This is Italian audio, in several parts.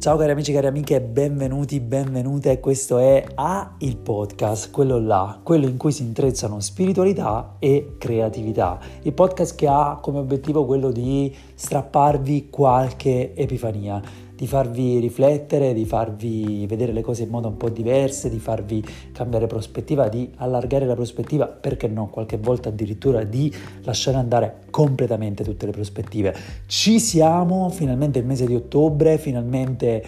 Ciao cari amici, cari amiche, benvenuti, benvenute. Questo è A il podcast, quello là, quello in cui si intrecciano spiritualità e creatività. Il podcast che ha come obiettivo quello di strapparvi qualche epifania di farvi riflettere, di farvi vedere le cose in modo un po' diverse, di farvi cambiare prospettiva, di allargare la prospettiva, perché no, qualche volta addirittura di lasciare andare completamente tutte le prospettive. Ci siamo, finalmente il mese di ottobre, finalmente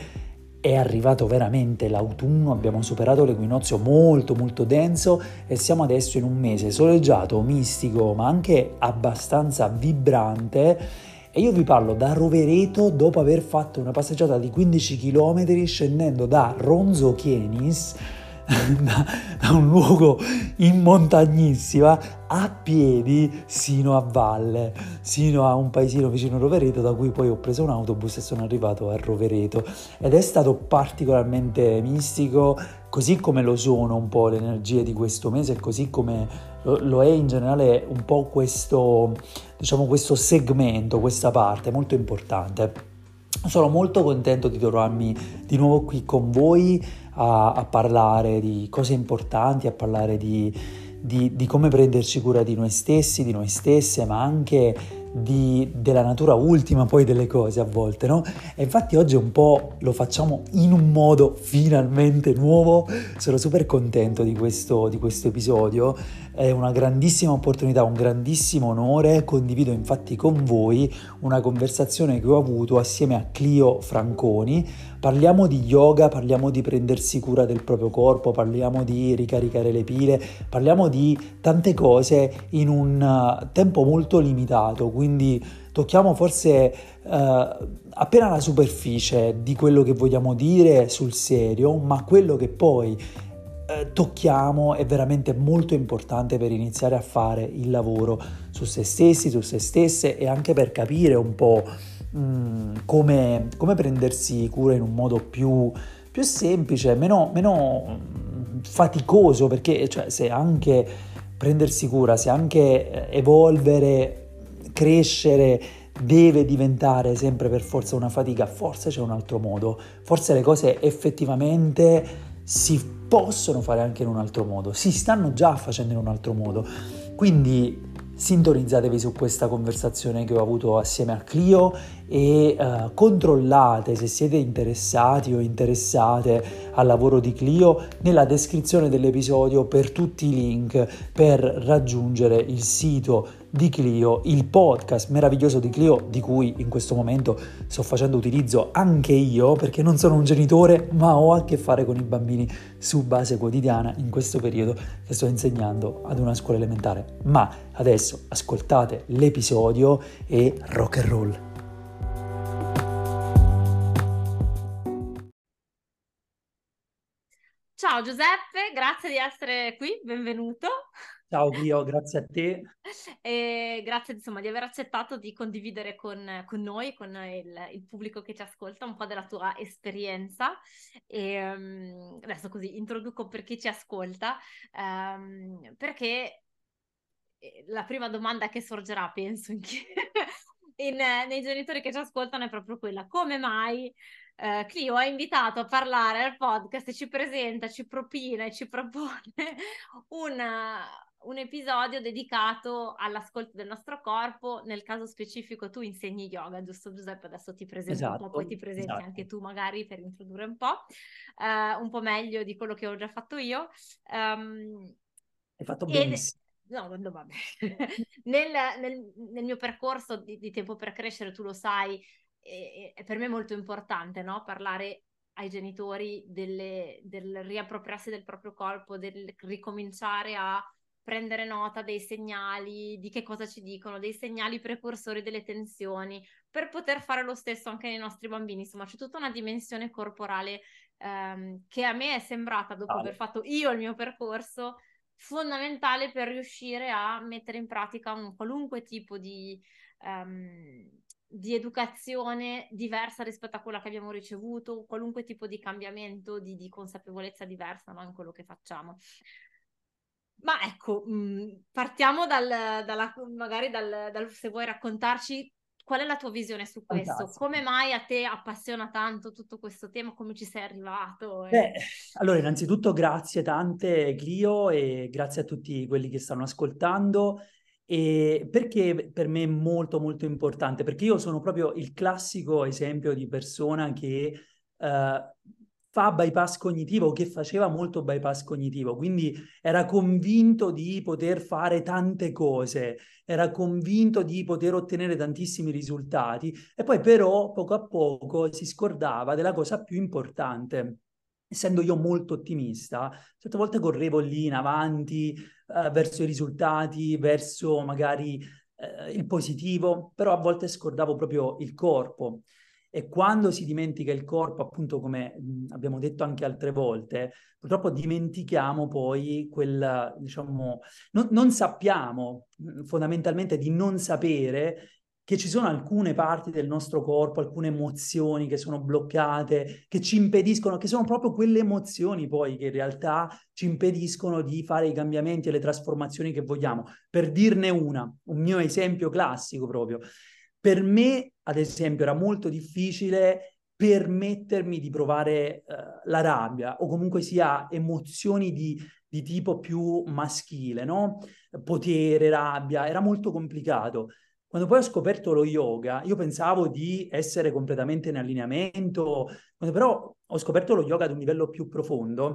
è arrivato veramente l'autunno, abbiamo superato l'equinozio molto molto denso e siamo adesso in un mese soleggiato, mistico, ma anche abbastanza vibrante e io vi parlo da Rovereto dopo aver fatto una passeggiata di 15 km scendendo da Ronzo Chienis, da, da un luogo in montagnissima, a piedi sino a valle, sino a un paesino vicino a Rovereto, da cui poi ho preso un autobus e sono arrivato a Rovereto. Ed è stato particolarmente mistico, così come lo sono un po' le energie di questo mese, così come lo, è in generale un po' questo, diciamo, questo segmento, questa parte molto importante. Sono molto contento di trovarmi di nuovo qui con voi a, a parlare di cose importanti, a parlare di, di, di come prenderci cura di noi stessi, di noi stesse, ma anche di, della natura ultima poi delle cose a volte, no? E infatti oggi un po' lo facciamo in un modo finalmente nuovo, sono super contento di questo, di questo episodio, è una grandissima opportunità, un grandissimo onore, condivido infatti con voi una conversazione che ho avuto assieme a Clio Franconi, parliamo di yoga, parliamo di prendersi cura del proprio corpo, parliamo di ricaricare le pile, parliamo di tante cose in un tempo molto limitato, quindi tocchiamo forse eh, appena la superficie di quello che vogliamo dire sul serio, ma quello che poi eh, tocchiamo è veramente molto importante per iniziare a fare il lavoro su se stessi, su se stesse e anche per capire un po' mh, mm, come, come, prendersi cura in un modo più, più semplice, meno, meno mm, faticoso, perché cioè, se anche prendersi cura, se anche eh, evolvere crescere deve diventare sempre per forza una fatica, forse c'è un altro modo, forse le cose effettivamente si possono fare anche in un altro modo, si stanno già facendo in un altro modo. Quindi sintonizzatevi su questa conversazione che ho avuto assieme a Clio e uh, controllate se siete interessati o interessate al lavoro di Clio nella descrizione dell'episodio per tutti i link per raggiungere il sito di Clio, il podcast meraviglioso di Clio di cui in questo momento sto facendo utilizzo anche io perché non sono un genitore ma ho a che fare con i bambini su base quotidiana in questo periodo che sto insegnando ad una scuola elementare. Ma adesso ascoltate l'episodio e rock and roll. Ciao Giuseppe, grazie di essere qui, benvenuto. Ciao Dio, grazie a te. E grazie insomma di aver accettato di condividere con, con noi, con il, il, pubblico che ci ascolta, un po' della tua esperienza. E um, adesso così introduco per chi ci ascolta, um, perché eh, la prima domanda che sorgerà, penso, in chi... in, nei genitori che ci ascoltano è proprio quella: come mai eh, Clio ha invitato a parlare al podcast ci presenta, ci propina e ci propone una, un episodio dedicato all'ascolto del nostro corpo. Nel caso specifico tu insegni yoga, giusto Giuseppe? Adesso ti presento esatto, un po', poi ti presenti esatto. anche tu magari per introdurre un po', uh, un po' meglio di quello che ho già fatto io. Um, Hai fatto benissimo. No, no, vabbè. nel, nel, nel, mio percorso di, di, tempo per crescere, tu lo sai, è, per me molto importante no? parlare ai genitori delle, del riappropriarsi del proprio corpo, del ricominciare a prendere nota dei segnali, di che cosa ci dicono, dei segnali precursori delle tensioni, per poter fare lo stesso anche nei nostri bambini. Insomma, c'è tutta una dimensione corporale ehm, che a me è sembrata, dopo aver fatto io il mio percorso, fondamentale per riuscire a mettere in pratica un qualunque tipo di, um, di educazione diversa rispetto a quella che abbiamo ricevuto, qualunque tipo di cambiamento, di, di consapevolezza diversa no? in quello che facciamo. Ma ecco, mh, mm, partiamo dal, dalla, magari dal, dal, se vuoi raccontarci qual è la tua visione su questo? Fantastico. Come mai a te appassiona tanto tutto questo tema? Come ci sei arrivato? Beh, allora, innanzitutto grazie tante Clio e grazie a tutti quelli che stanno ascoltando. E perché per me è molto molto importante? Perché io sono proprio il classico esempio di persona che uh, fa bypass cognitivo, che faceva molto bypass cognitivo, quindi era convinto di poter fare tante cose, era convinto di poter ottenere tantissimi risultati e poi però poco a poco si scordava della cosa più importante. Essendo io molto ottimista, certe volte correvo lì in avanti eh, verso i risultati, verso magari eh, il positivo, però a volte scordavo proprio il corpo. E quando si dimentica il corpo, appunto come abbiamo detto anche altre volte, purtroppo dimentichiamo poi quel, diciamo, non, non sappiamo fondamentalmente di non sapere che ci sono alcune parti del nostro corpo, alcune emozioni che sono bloccate, che ci impediscono, che sono proprio quelle emozioni poi che in realtà ci impediscono di fare i cambiamenti e le trasformazioni che vogliamo. Per dirne una, un mio esempio classico proprio. Per me, ad esempio, era molto difficile permettermi di provare uh, la rabbia o comunque sia emozioni di, di tipo più maschile, no? Potere, rabbia, era molto complicato. Quando poi ho scoperto lo yoga, io pensavo di essere completamente in allineamento, quando però ho scoperto lo yoga ad un livello più profondo,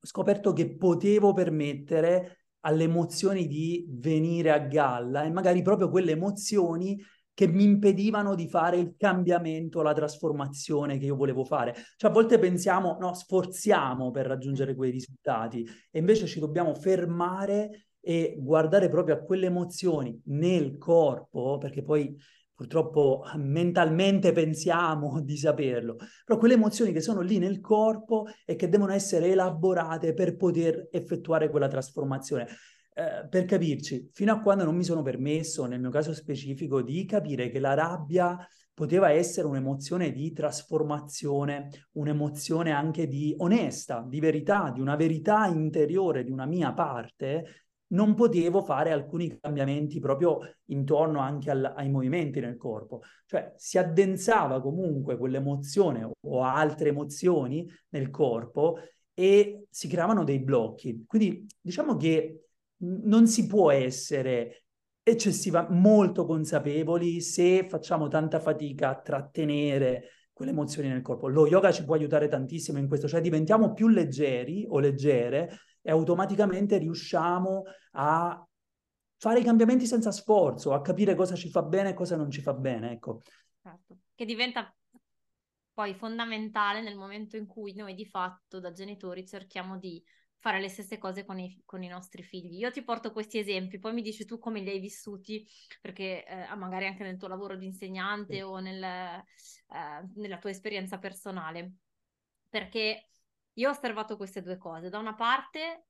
ho scoperto che potevo permettere alle emozioni di venire a galla e magari proprio quelle emozioni che mi impedivano di fare il cambiamento, la trasformazione che io volevo fare. Cioè a volte pensiamo, no, sforziamo per raggiungere quei risultati e invece ci dobbiamo fermare e guardare proprio a quelle emozioni nel corpo, perché poi purtroppo mentalmente pensiamo di saperlo, però quelle emozioni che sono lì nel corpo e che devono essere elaborate per poter effettuare quella trasformazione. Eh, per capirci, fino a quando non mi sono permesso, nel mio caso specifico, di capire che la rabbia poteva essere un'emozione di trasformazione, un'emozione anche di onesta, di verità, di una verità interiore di una mia parte, non potevo fare alcuni cambiamenti proprio intorno anche al, ai movimenti nel corpo. Cioè si addensava comunque quell'emozione o altre emozioni nel corpo e si creavano dei blocchi. Quindi diciamo che non si può essere eccessiva, molto consapevoli se facciamo tanta fatica a trattenere quelle emozioni nel corpo. Lo yoga ci può aiutare tantissimo in questo, cioè diventiamo più leggeri o leggere e automaticamente riusciamo a fare i cambiamenti senza sforzo, a capire cosa ci fa bene e cosa non ci fa bene, ecco. Certo. Che diventa poi fondamentale nel momento in cui noi di fatto da genitori cerchiamo di fare le stesse cose con i, con i, nostri figli. Io ti porto questi esempi, poi mi dici tu come li hai vissuti, perché eh, magari anche nel tuo lavoro di insegnante o nel, eh, nella tua esperienza personale. Perché io ho osservato queste due cose. Da una parte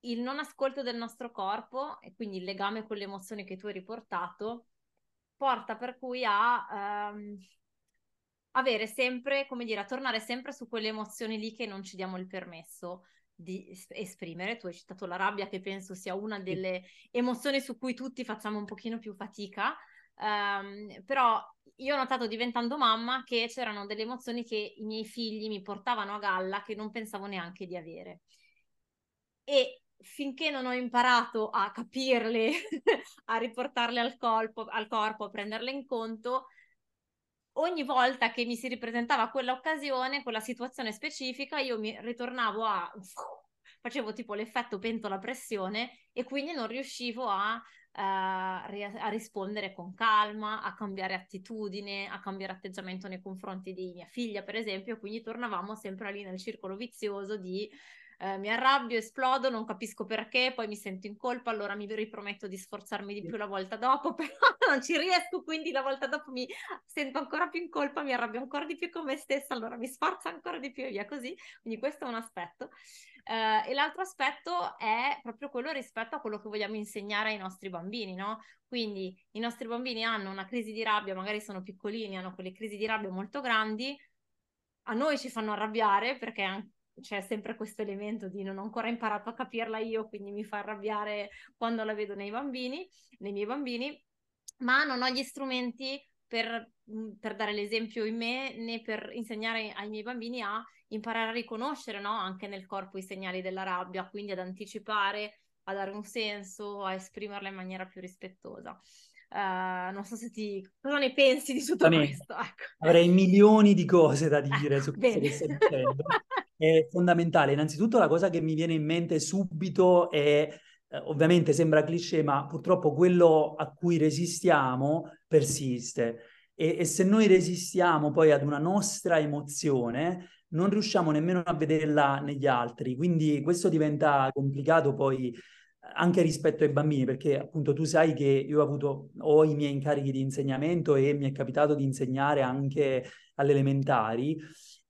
il non ascolto del nostro corpo e quindi il legame con le emozioni che tu hai riportato porta per cui a ehm, avere sempre, come dire, a tornare sempre su quelle emozioni lì che non ci diamo il permesso di esprimere. Tu hai citato la rabbia, che penso sia una delle emozioni su cui tutti facciamo un pochino più fatica. Um, però io ho notato diventando mamma che c'erano delle emozioni che i miei figli mi portavano a galla che non pensavo neanche di avere. E finché non ho imparato a capirle, a riportarle al, colpo, al corpo, a prenderle in conto, ogni volta che mi si ripresentava quella occasione, quella situazione specifica, io mi ritornavo a facevo tipo l'effetto pentola pressione e quindi non riuscivo a, uh, a, rispondere con calma, a cambiare attitudine, a cambiare atteggiamento nei confronti di mia figlia, per esempio, quindi tornavamo sempre lì nel circolo vizioso di eh, mi arrabbio, esplodo, non capisco perché, poi mi sento in colpa, allora mi riprometto di sforzarmi di più la volta dopo, però non ci riesco, quindi la volta dopo mi sento ancora più in colpa, mi arrabbio ancora di più con me stessa, allora mi sforzo ancora di più e via così. Quindi questo è un aspetto. Uh, e l'altro aspetto è proprio quello rispetto a quello che vogliamo insegnare ai nostri bambini, no? Quindi i nostri bambini hanno una crisi di rabbia, magari sono piccolini, hanno quelle crisi di rabbia molto grandi, a noi ci fanno arrabbiare perché c'è sempre questo elemento di non ho ancora imparato a capirla io, quindi mi fa arrabbiare quando la vedo nei bambini, nei miei bambini, ma non ho gli strumenti per, per, dare l'esempio in me né per insegnare ai miei bambini a imparare a riconoscere no? anche nel corpo i segnali della rabbia, quindi ad anticipare, a dare un senso, a esprimerla in maniera più rispettosa. Uh, non so se ti... cosa ne pensi di tutto questo? Ecco. Avrei milioni di cose da dire ecco, su questo che stai dicendo. È fondamentale. Innanzitutto la cosa che mi viene in mente subito è, eh, ovviamente sembra cliché, ma purtroppo quello a cui resistiamo persiste. E, e se noi resistiamo poi ad una nostra emozione, non riusciamo nemmeno a vederla negli altri. Quindi questo diventa complicato poi anche rispetto ai bambini, perché appunto tu sai che io ho avuto ho i miei incarichi di insegnamento e mi è capitato di insegnare anche alle elementari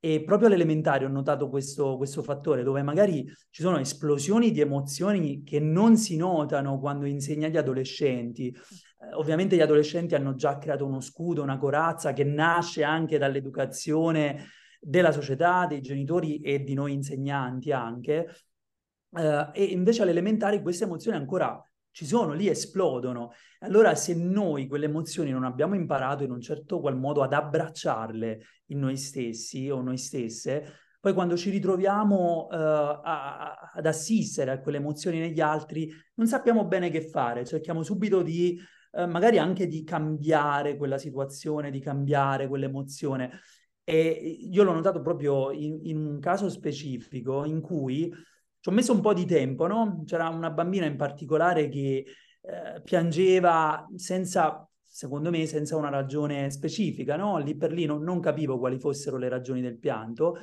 e proprio alle elementari ho notato questo, questo fattore dove magari ci sono esplosioni di emozioni che non si notano quando insegni agli adolescenti. Eh, ovviamente gli adolescenti hanno già creato uno scudo, una corazza che nasce anche dall'educazione della società, dei genitori e di noi insegnanti anche, Uh, e invece alle elementari queste emozioni ancora ci sono, lì esplodono. Allora se noi quelle emozioni non abbiamo imparato in un certo qual modo ad abbracciarle in noi stessi o noi stesse, poi quando ci ritroviamo uh, a, ad assistere a quelle emozioni negli altri, non sappiamo bene che fare, cerchiamo subito di uh, magari anche di cambiare quella situazione, di cambiare quell'emozione. E io l'ho notato proprio in, in un caso specifico in cui ci ho messo un po' di tempo, no? C'era una bambina in particolare che eh, piangeva senza, secondo me, senza una ragione specifica, no? Lì per lì non, non capivo quali fossero le ragioni del pianto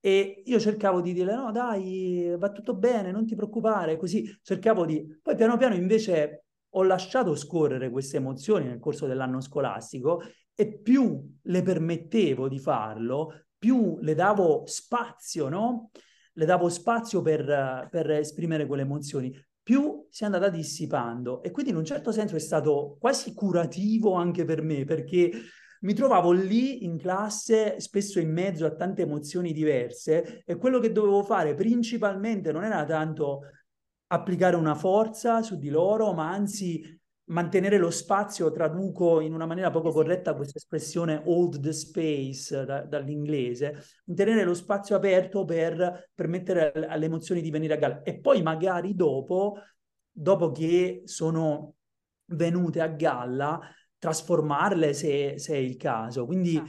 e io cercavo di dire no dai va tutto bene non ti preoccupare così cercavo di poi piano piano invece ho lasciato scorrere queste emozioni nel corso dell'anno scolastico e più le permettevo di farlo più le davo spazio no le davo spazio per, per esprimere quelle emozioni, più si è andata dissipando e quindi in un certo senso è stato quasi curativo anche per me perché mi trovavo lì in classe, spesso in mezzo a tante emozioni diverse e quello che dovevo fare principalmente non era tanto applicare una forza su di loro, ma anzi mantenere lo spazio, traduco in una maniera poco corretta questa espressione hold the space da, dall'inglese, mantenere lo spazio aperto per permettere alle emozioni di venire a galla e poi magari dopo, dopo che sono venute a galla, trasformarle se, se è il caso. Quindi ah.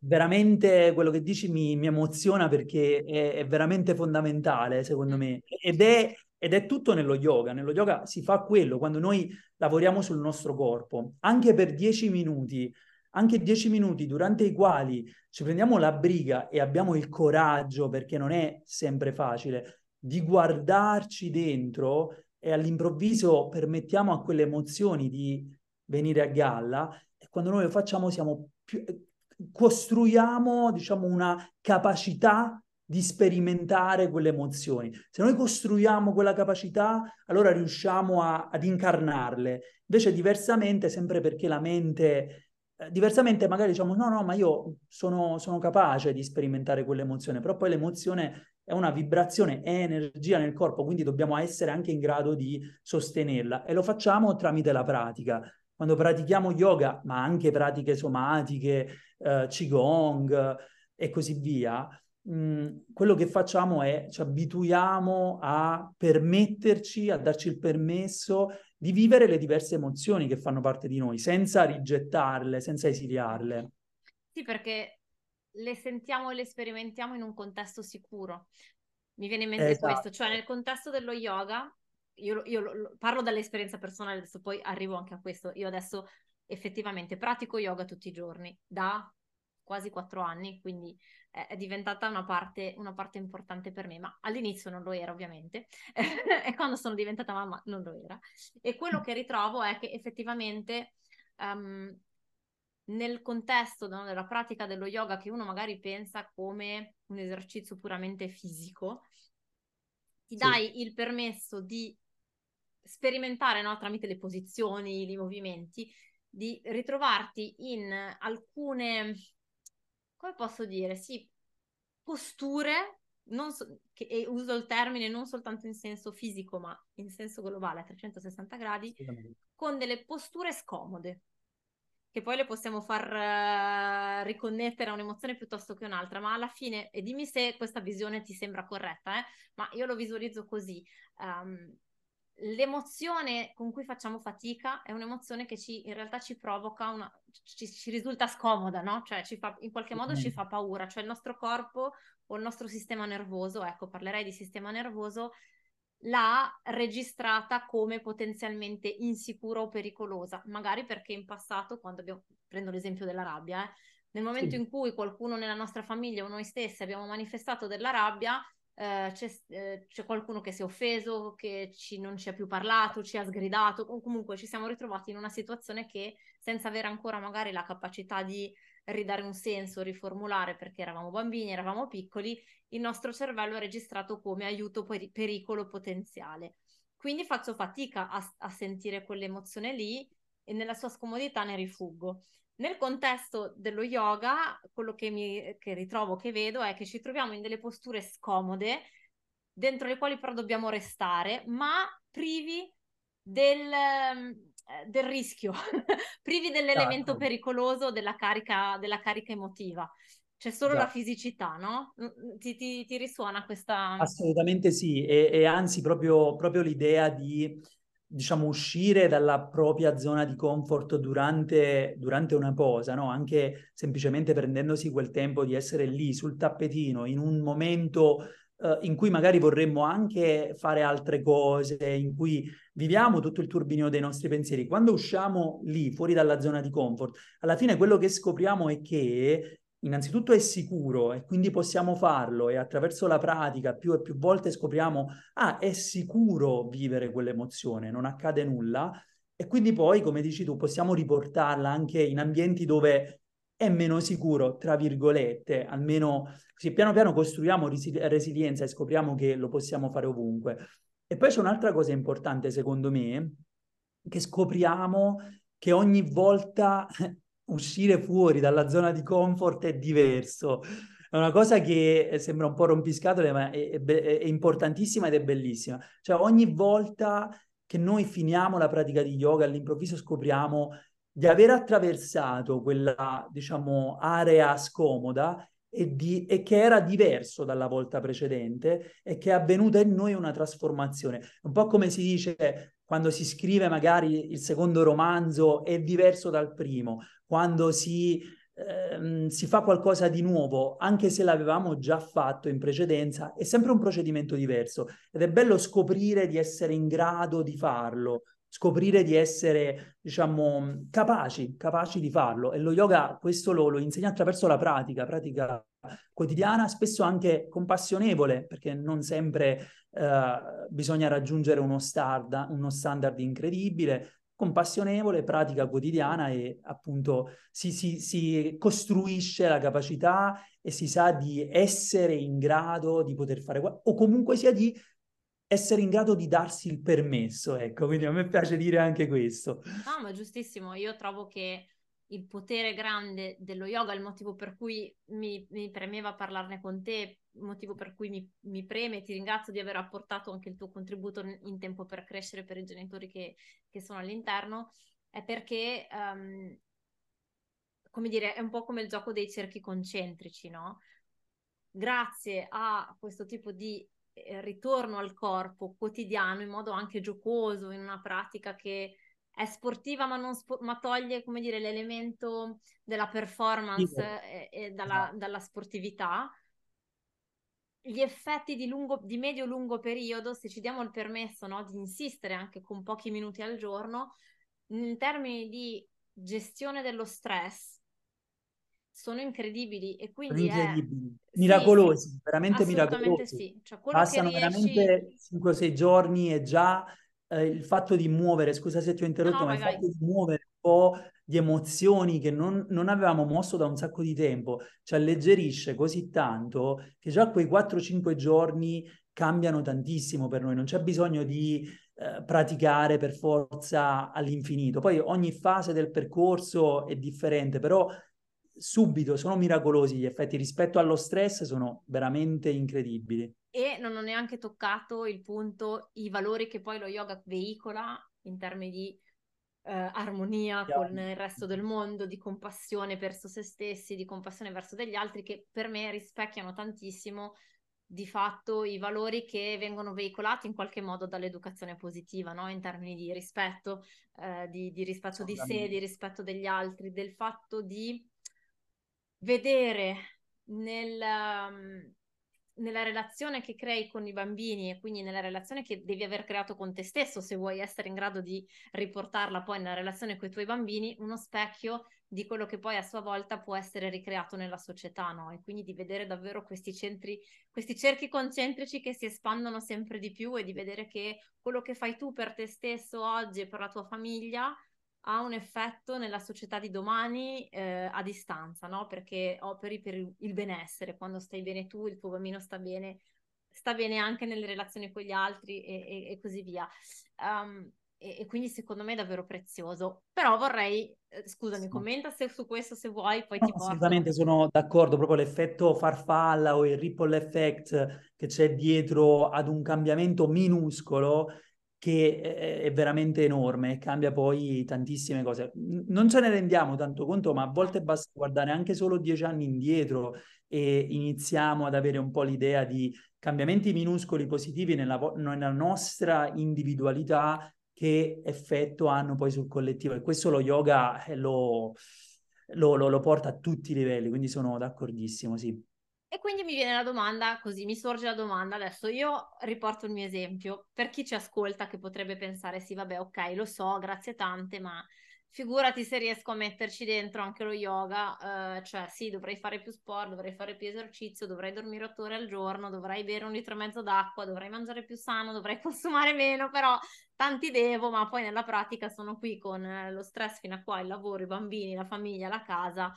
veramente quello che dici mi, mi emoziona perché è, è veramente fondamentale secondo mm. me ed è ed è tutto nello yoga. Nello yoga si fa quello, quando noi lavoriamo sul nostro corpo, anche per dieci minuti, anche dieci minuti durante i quali ci prendiamo la briga e abbiamo il coraggio, perché non è sempre facile, di guardarci dentro e all'improvviso permettiamo a quelle emozioni di venire a galla, e quando noi lo facciamo siamo più, costruiamo, diciamo, una capacità di sperimentare quelle emozioni. Se noi costruiamo quella capacità, allora riusciamo a, ad incarnarle. Invece diversamente, sempre perché la mente, eh, diversamente magari diciamo no, no, ma io sono, sono capace di sperimentare quell'emozione, però poi l'emozione è una vibrazione, è energia nel corpo, quindi dobbiamo essere anche in grado di sostenerla e lo facciamo tramite la pratica. Quando pratichiamo yoga, ma anche pratiche somatiche, eh, qigong e così via, quello che facciamo è ci abituiamo a permetterci, a darci il permesso di vivere le diverse emozioni che fanno parte di noi, senza rigettarle, senza esiliarle. Sì, perché le sentiamo e le sperimentiamo in un contesto sicuro. Mi viene in mente esatto. questo, cioè nel contesto dello yoga, io, io lo, parlo dall'esperienza personale, adesso poi arrivo anche a questo, io adesso effettivamente pratico yoga tutti i giorni da quasi quattro anni, quindi è diventata una parte, una parte importante per me, ma all'inizio non lo era ovviamente, e quando sono diventata mamma non lo era. E quello che ritrovo è che effettivamente um, nel contesto no, della pratica dello yoga, che uno magari pensa come un esercizio puramente fisico, ti dai sì. il permesso di sperimentare no, tramite le posizioni, i movimenti, di ritrovarti in alcune come posso dire, sì, posture, so, che, e uso il termine non soltanto in senso fisico, ma in senso globale, a 360 gradi, con delle posture scomode. che poi le possiamo far uh, riconnettere a un'emozione piuttosto che un'altra, ma alla fine, e dimmi se questa visione ti sembra corretta, eh? ma io lo visualizzo così. Um, l'emozione con cui facciamo fatica è un'emozione che ci, in realtà ci provoca una, ci, ci risulta scomoda, no? Cioè ci fa, in qualche modo ci fa paura, cioè il nostro corpo o il nostro sistema nervoso, ecco, parlerei di sistema nervoso, l'ha registrata come potenzialmente insicura o pericolosa, magari perché in passato, quando abbiamo, prendo l'esempio della rabbia, eh, nel momento sì. in cui qualcuno nella nostra famiglia o noi stessi abbiamo manifestato della rabbia, eh, c'è, eh, c'è, qualcuno che si è offeso, che ci, non ci ha più parlato, ci ha sgridato, o comunque ci siamo ritrovati in una situazione che senza avere ancora magari la capacità di ridare un senso, riformulare perché eravamo bambini, eravamo piccoli, il nostro cervello è registrato come aiuto per pericolo potenziale. Quindi faccio fatica a, a sentire quell'emozione lì e nella sua scomodità ne rifuggo. Nel contesto dello yoga, quello che, mi, che ritrovo, che vedo, è che ci troviamo in delle posture scomode, dentro le quali però dobbiamo restare, ma privi del, ehm, del rischio, privi dell'elemento esatto. pericoloso della carica, della carica emotiva. C'è solo esatto. la fisicità, no? Ti, ti, ti, risuona questa... Assolutamente sì, e, e anzi proprio, proprio l'idea di diciamo, uscire dalla propria zona di comfort durante, durante una posa, no? anche semplicemente prendendosi quel tempo di essere lì sul tappetino in un momento uh, in cui magari vorremmo anche fare altre cose, in cui viviamo tutto il turbinio dei nostri pensieri. Quando usciamo lì, fuori dalla zona di comfort, alla fine quello che scopriamo è che innanzitutto è sicuro e quindi possiamo farlo e attraverso la pratica più e più volte scopriamo, ah, è sicuro vivere quell'emozione, non accade nulla e quindi poi, come dici tu, possiamo riportarla anche in ambienti dove è meno sicuro, tra virgolette, almeno così piano piano costruiamo resi- resilienza e scopriamo che lo possiamo fare ovunque. E poi c'è un'altra cosa importante, secondo me, che scopriamo che ogni volta uscire fuori dalla zona di comfort è diverso. È una cosa che sembra un po' rompiscatole, ma è, è, è, importantissima ed è bellissima. Cioè, ogni volta che noi finiamo la pratica di yoga, all'improvviso scopriamo di aver attraversato quella, diciamo, area scomoda e, di, e, che era diverso dalla volta precedente e che è avvenuta in noi una trasformazione. Un po' come si dice quando si scrive magari il secondo romanzo è diverso dal primo, quando si, ehm, si fa qualcosa di nuovo, anche se l'avevamo già fatto in precedenza, è sempre un procedimento diverso ed è bello scoprire di essere in grado di farlo, scoprire di essere, diciamo, capaci, capaci di farlo. E lo yoga questo lo, lo insegna attraverso la pratica, pratica quotidiana, spesso anche compassionevole, perché non sempre eh, bisogna raggiungere uno, stard, uno standard incredibile, compassionevole, pratica quotidiana e appunto si, si, si, costruisce la capacità e si sa di essere in grado di poter fare o comunque sia di essere in grado di darsi il permesso, ecco, quindi a me piace dire anche questo. No, ma giustissimo, io trovo che il potere grande dello yoga, il motivo per cui mi, mi premeva parlarne con te, il motivo per cui mi, mi preme, ti ringrazio di aver apportato anche il tuo contributo in tempo per crescere per i genitori che, che sono all'interno, è perché, um, come dire, è un po' come il gioco dei cerchi concentrici, no? Grazie a questo tipo di eh, ritorno al corpo quotidiano in modo anche giocoso, in una pratica che è sportiva ma, non spo- ma toglie come dire, l'elemento della performance e, e dalla, esatto. dalla, sportività. Gli effetti di, lungo, di medio-lungo periodo, se ci diamo il permesso no, di insistere anche con pochi minuti al giorno, in termini di gestione dello stress, sono incredibili e quindi incredibili. È... miracolosi, sì, veramente miracolosi. Sì. Cioè, Passano riesci... veramente 5-6 giorni e già eh, il fatto di muovere, scusa se ti ho interrotto, no, ma vai, il fatto di muovere un po' di emozioni che non, non, avevamo mosso da un sacco di tempo, ci alleggerisce così tanto che già quei 4-5 giorni cambiano tantissimo per noi, non c'è bisogno di eh, praticare per forza all'infinito. Poi ogni fase del percorso è differente, però subito sono miracolosi gli effetti. Rispetto allo stress, sono veramente incredibili e non ho neanche toccato il punto, i valori che poi lo yoga veicola in termini di eh, armonia yeah. con il resto del mondo, di compassione verso se stessi, di compassione verso degli altri, che per me rispecchiano tantissimo di fatto i valori che vengono veicolati in qualche modo dall'educazione positiva, no? in termini di rispetto, eh, di, di, rispetto di sé, di rispetto degli altri, del fatto di vedere nel, um, nella relazione che crei con i bambini e quindi nella relazione che devi aver creato con te stesso, se vuoi essere in grado di riportarla poi nella relazione con i tuoi bambini, uno specchio di quello che poi a sua volta può essere ricreato nella società, no? E quindi di vedere davvero questi centri, questi cerchi concentrici che si espandono sempre di più e di vedere che quello che fai tu per te stesso oggi e per la tua famiglia ha un effetto nella società di domani eh, a distanza, no? Perché operi per il benessere, quando stai bene tu, il tuo bambino sta bene, sta bene anche nelle relazioni con gli altri e, e, e così via. Um, e, e, quindi secondo me è davvero prezioso. Però vorrei, eh, scusami, sì. commenta se, su questo se vuoi, poi no, ti porto. Assolutamente sono d'accordo, proprio l'effetto farfalla o il ripple effect che c'è dietro ad un cambiamento minuscolo che è veramente enorme e cambia poi tantissime cose. Non ce ne rendiamo tanto conto, ma a volte basta guardare anche solo dieci anni indietro e iniziamo ad avere un po' l'idea di cambiamenti minuscoli positivi nella, nella nostra individualità che effetto hanno poi sul collettivo. E questo lo yoga eh, lo, lo, lo, lo porta a tutti i livelli, quindi sono d'accordissimo, sì. E quindi mi viene la domanda, così mi sorge la domanda, adesso io riporto il mio esempio, per chi ci ascolta che potrebbe pensare sì vabbè ok lo so, grazie tante, ma figurati se riesco a metterci dentro anche lo yoga, eh, cioè sì dovrei fare più sport, dovrei fare più esercizio, dovrei dormire otto ore al giorno, dovrei bere un litro e mezzo d'acqua, dovrei mangiare più sano, dovrei consumare meno, però tanti devo, ma poi nella pratica sono qui con eh, lo stress fino a qua, il lavoro, i bambini, la famiglia, la casa.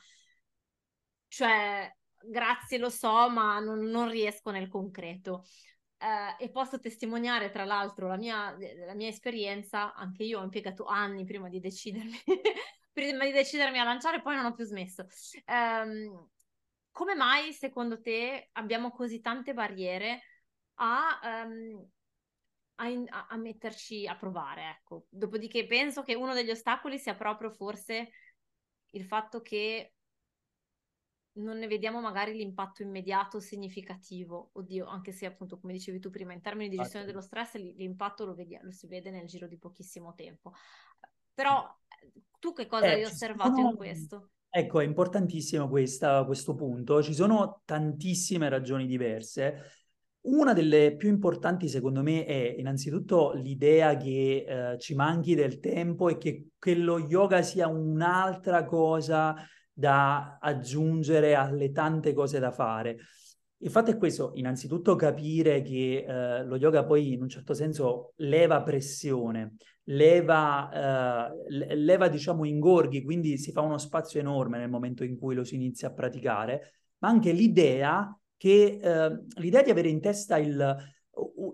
Cioè, grazie, lo so, ma non, non riesco nel concreto. Eh, e posso testimoniare, tra l'altro, la mia, la mia, esperienza. Anche io ho impiegato anni prima di decidermi, prima di decidermi a lanciare, poi non ho più smesso. Eh, come mai, secondo te, abbiamo così tante barriere a, um, a, in, a, a metterci a provare? Ecco. Dopodiché penso che uno degli ostacoli sia proprio forse il fatto che non ne vediamo magari l'impatto immediato significativo. Oddio, anche se appunto, come dicevi tu prima, in termini di gestione dello stress, l'impatto lo, vedi- lo si vede nel giro di pochissimo tempo. Però tu che cosa eh, hai osservato sono... in questo? Ecco, è importantissimo questa, questo punto. Ci sono tantissime ragioni diverse. Una delle più importanti, secondo me, è innanzitutto l'idea che eh, ci manchi del tempo e che, che lo yoga sia un'altra cosa da aggiungere alle tante cose da fare. Il fatto è questo, innanzitutto capire che eh, lo yoga poi in un certo senso leva pressione, leva, eh, leva diciamo ingorghi, quindi si fa uno spazio enorme nel momento in cui lo si inizia a praticare, ma anche l'idea che eh, l'idea di avere in testa il,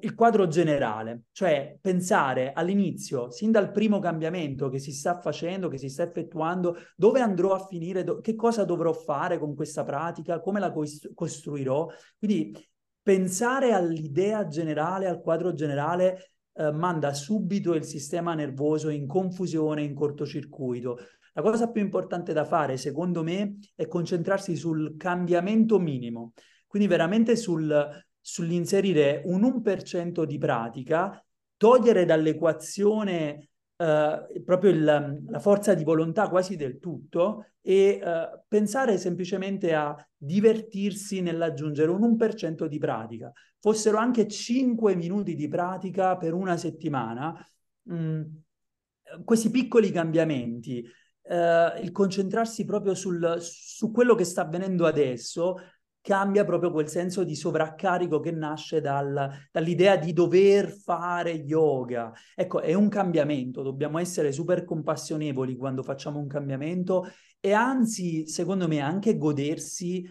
il quadro generale, cioè pensare all'inizio, sin dal primo cambiamento che si sta facendo, che si sta effettuando, dove andrò a finire, do- che cosa dovrò fare con questa pratica, come la coist- costruirò. Quindi pensare all'idea generale, al quadro generale, eh, manda subito il sistema nervoso in confusione, in cortocircuito. La cosa più importante da fare, secondo me, è concentrarsi sul cambiamento minimo, quindi veramente sul sull'inserire un 1% di pratica, togliere dall'equazione eh, proprio il, la forza di volontà quasi del tutto e eh, pensare semplicemente a divertirsi nell'aggiungere un 1% di pratica. Fossero anche 5 minuti di pratica per una settimana, mh, mm, questi piccoli cambiamenti, eh, il concentrarsi proprio sul, su quello che sta avvenendo adesso, cambia proprio quel senso di sovraccarico che nasce dal, dall'idea di dover fare yoga. Ecco, è un cambiamento, dobbiamo essere super compassionevoli quando facciamo un cambiamento e anzi, secondo me, anche godersi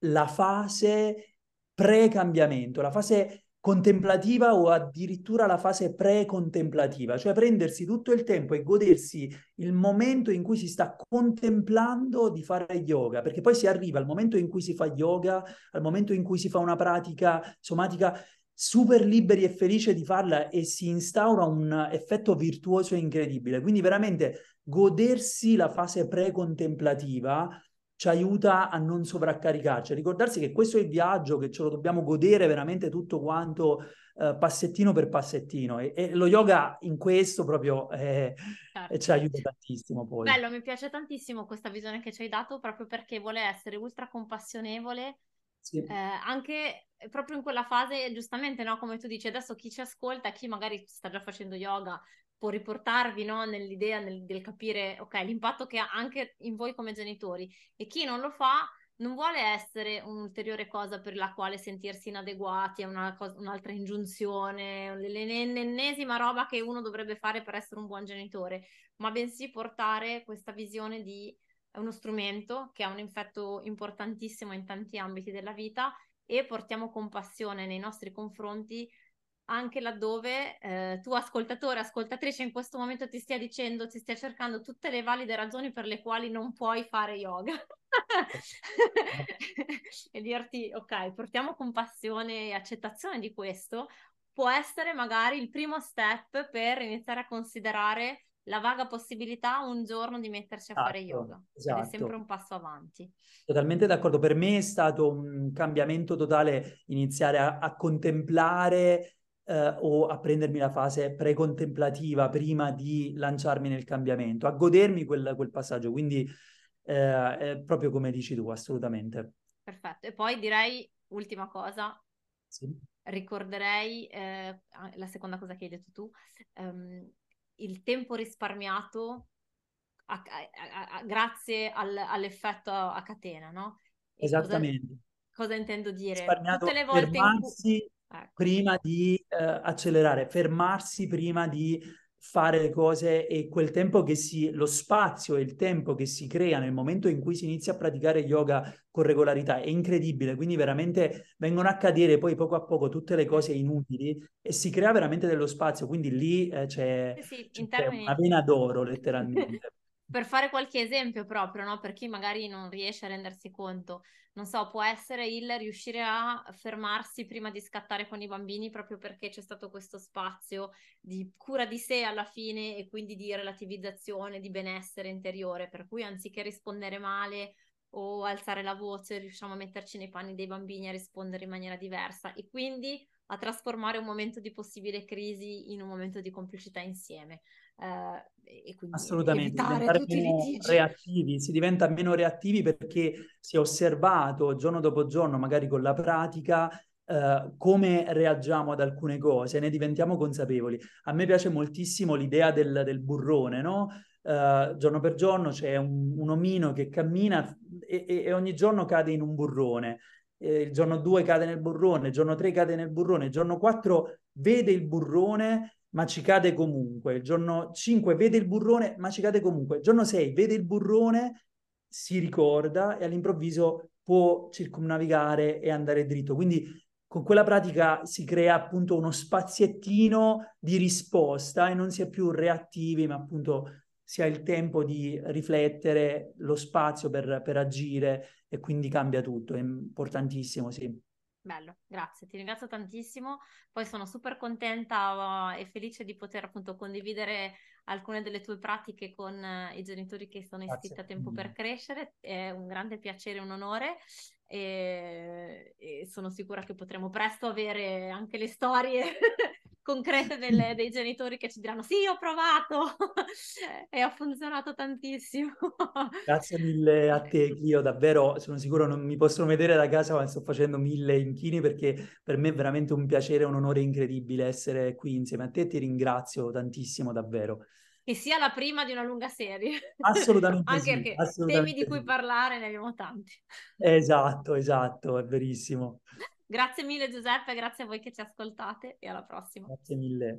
la fase pre-cambiamento, la fase contemplativa o addirittura la fase pre-contemplativa, cioè prendersi tutto il tempo e godersi il momento in cui si sta contemplando di fare yoga, perché poi si arriva al momento in cui si fa yoga, al momento in cui si fa una pratica somatica, super liberi e felici di farla e si instaura un effetto virtuoso incredibile. Quindi veramente godersi la fase pre-contemplativa ci aiuta a non sovraccaricarci, a ricordarsi che questo è il viaggio, che ce lo dobbiamo godere veramente tutto quanto eh, passettino per passettino e, e, lo yoga in questo proprio eh, certo. ci aiuta tantissimo poi. Bello, mi piace tantissimo questa visione che ci hai dato proprio perché vuole essere ultra compassionevole sì. Eh, anche proprio in quella fase, giustamente, no? Come tu dici, adesso chi ci ascolta, chi magari sta già facendo yoga, può riportarvi no? nell'idea nel, del capire ok l'impatto che ha anche in voi come genitori e chi non lo fa non vuole essere un'ulteriore cosa per la quale sentirsi inadeguati, è una cosa, un'altra ingiunzione, l'ennesima roba che uno dovrebbe fare per essere un buon genitore, ma bensì portare questa visione di uno strumento che ha un effetto importantissimo in tanti ambiti della vita e portiamo compassione nei nostri confronti anche laddove eh, tu ascoltatore, ascoltatrice in questo momento ti stia dicendo, ti stia cercando tutte le valide ragioni per le quali non puoi fare yoga e dirti ok, portiamo compassione e accettazione di questo, può essere magari il primo step per iniziare a considerare la vaga possibilità un giorno di mettersi a esatto, fare yoga. Esatto. È sempre un passo avanti. Totalmente d'accordo. Per me è stato un cambiamento totale iniziare a, a contemplare eh, o a prendermi la fase precontemplativa prima di lanciarmi nel cambiamento, a godermi quel, quel passaggio. Quindi eh, è proprio come dici tu, assolutamente. Perfetto. E poi direi, ultima cosa, sì. ricorderei eh, la seconda cosa che hai detto tu, um, il tempo risparmiato a, a, a, grazie al, all'effetto a catena, no? E Esattamente. Cosa, cosa, intendo dire? Risparmiato Tutte le volte fermarsi in cui... ecco. prima di eh, accelerare, fermarsi prima di fare le cose e quel tempo che si, lo spazio e il tempo che si crea nel momento in cui si inizia a praticare yoga con regolarità è incredibile, quindi veramente vengono a cadere poi poco a poco tutte le cose inutili e si crea veramente dello spazio, quindi lì eh, c'è, sì, c'è termini... una vena d'oro letteralmente. Per fare qualche esempio proprio, no? per chi magari non riesce a rendersi conto, non so, può essere il riuscire a fermarsi prima di scattare con i bambini proprio perché c'è stato questo spazio di cura di sé alla fine e quindi di relativizzazione, di benessere interiore, per cui anziché rispondere male o alzare la voce, riusciamo a metterci nei panni dei bambini a rispondere in maniera diversa e quindi a trasformare un momento di possibile crisi in un momento di complicità insieme. Uh, e quindi Assolutamente, diventare meno reattivi, si diventa meno reattivi perché si è osservato giorno dopo giorno, magari con la pratica, uh, come reagiamo ad alcune cose, ne diventiamo consapevoli. A me piace moltissimo l'idea del, del burrone, no? Uh, giorno per giorno c'è un, un omino che cammina e, e, e, ogni giorno cade in un burrone. Eh, il giorno 2 cade nel burrone, il giorno 3 cade nel burrone, il giorno 4 vede il burrone ma ci cade comunque. Il giorno 5 vede il burrone, ma ci cade comunque. Il giorno 6 vede il burrone, si ricorda e all'improvviso può circumnavigare e andare dritto. Quindi con quella pratica si crea appunto uno spaziettino di risposta e non si è più reattivi, ma appunto si ha il tempo di riflettere, lo spazio per, per agire e quindi cambia tutto. È importantissimo, sì. Bello, grazie, ti ringrazio tantissimo. Poi sono super contenta uh, e felice di poter appunto condividere alcune delle tue pratiche con uh, i genitori che sono iscritti a Tempo per Crescere. È un grande piacere un onore e, e sono sicura che potremo presto avere anche le storie concrete delle, dei genitori che ci diranno sì, ho provato e ha funzionato tantissimo. Grazie mille a te, Clio, davvero sono sicuro non mi possono vedere da casa ma sto facendo mille inchini perché per me è veramente un piacere e un onore incredibile essere qui insieme a te ti ringrazio tantissimo davvero. Che sia la prima di una lunga serie. Assolutamente Anche sì, perché assolutamente temi di cui parlare ne abbiamo tanti. Esatto, esatto, è verissimo. Grazie mille Giuseppe, grazie a voi che ci ascoltate e alla prossima. Grazie mille.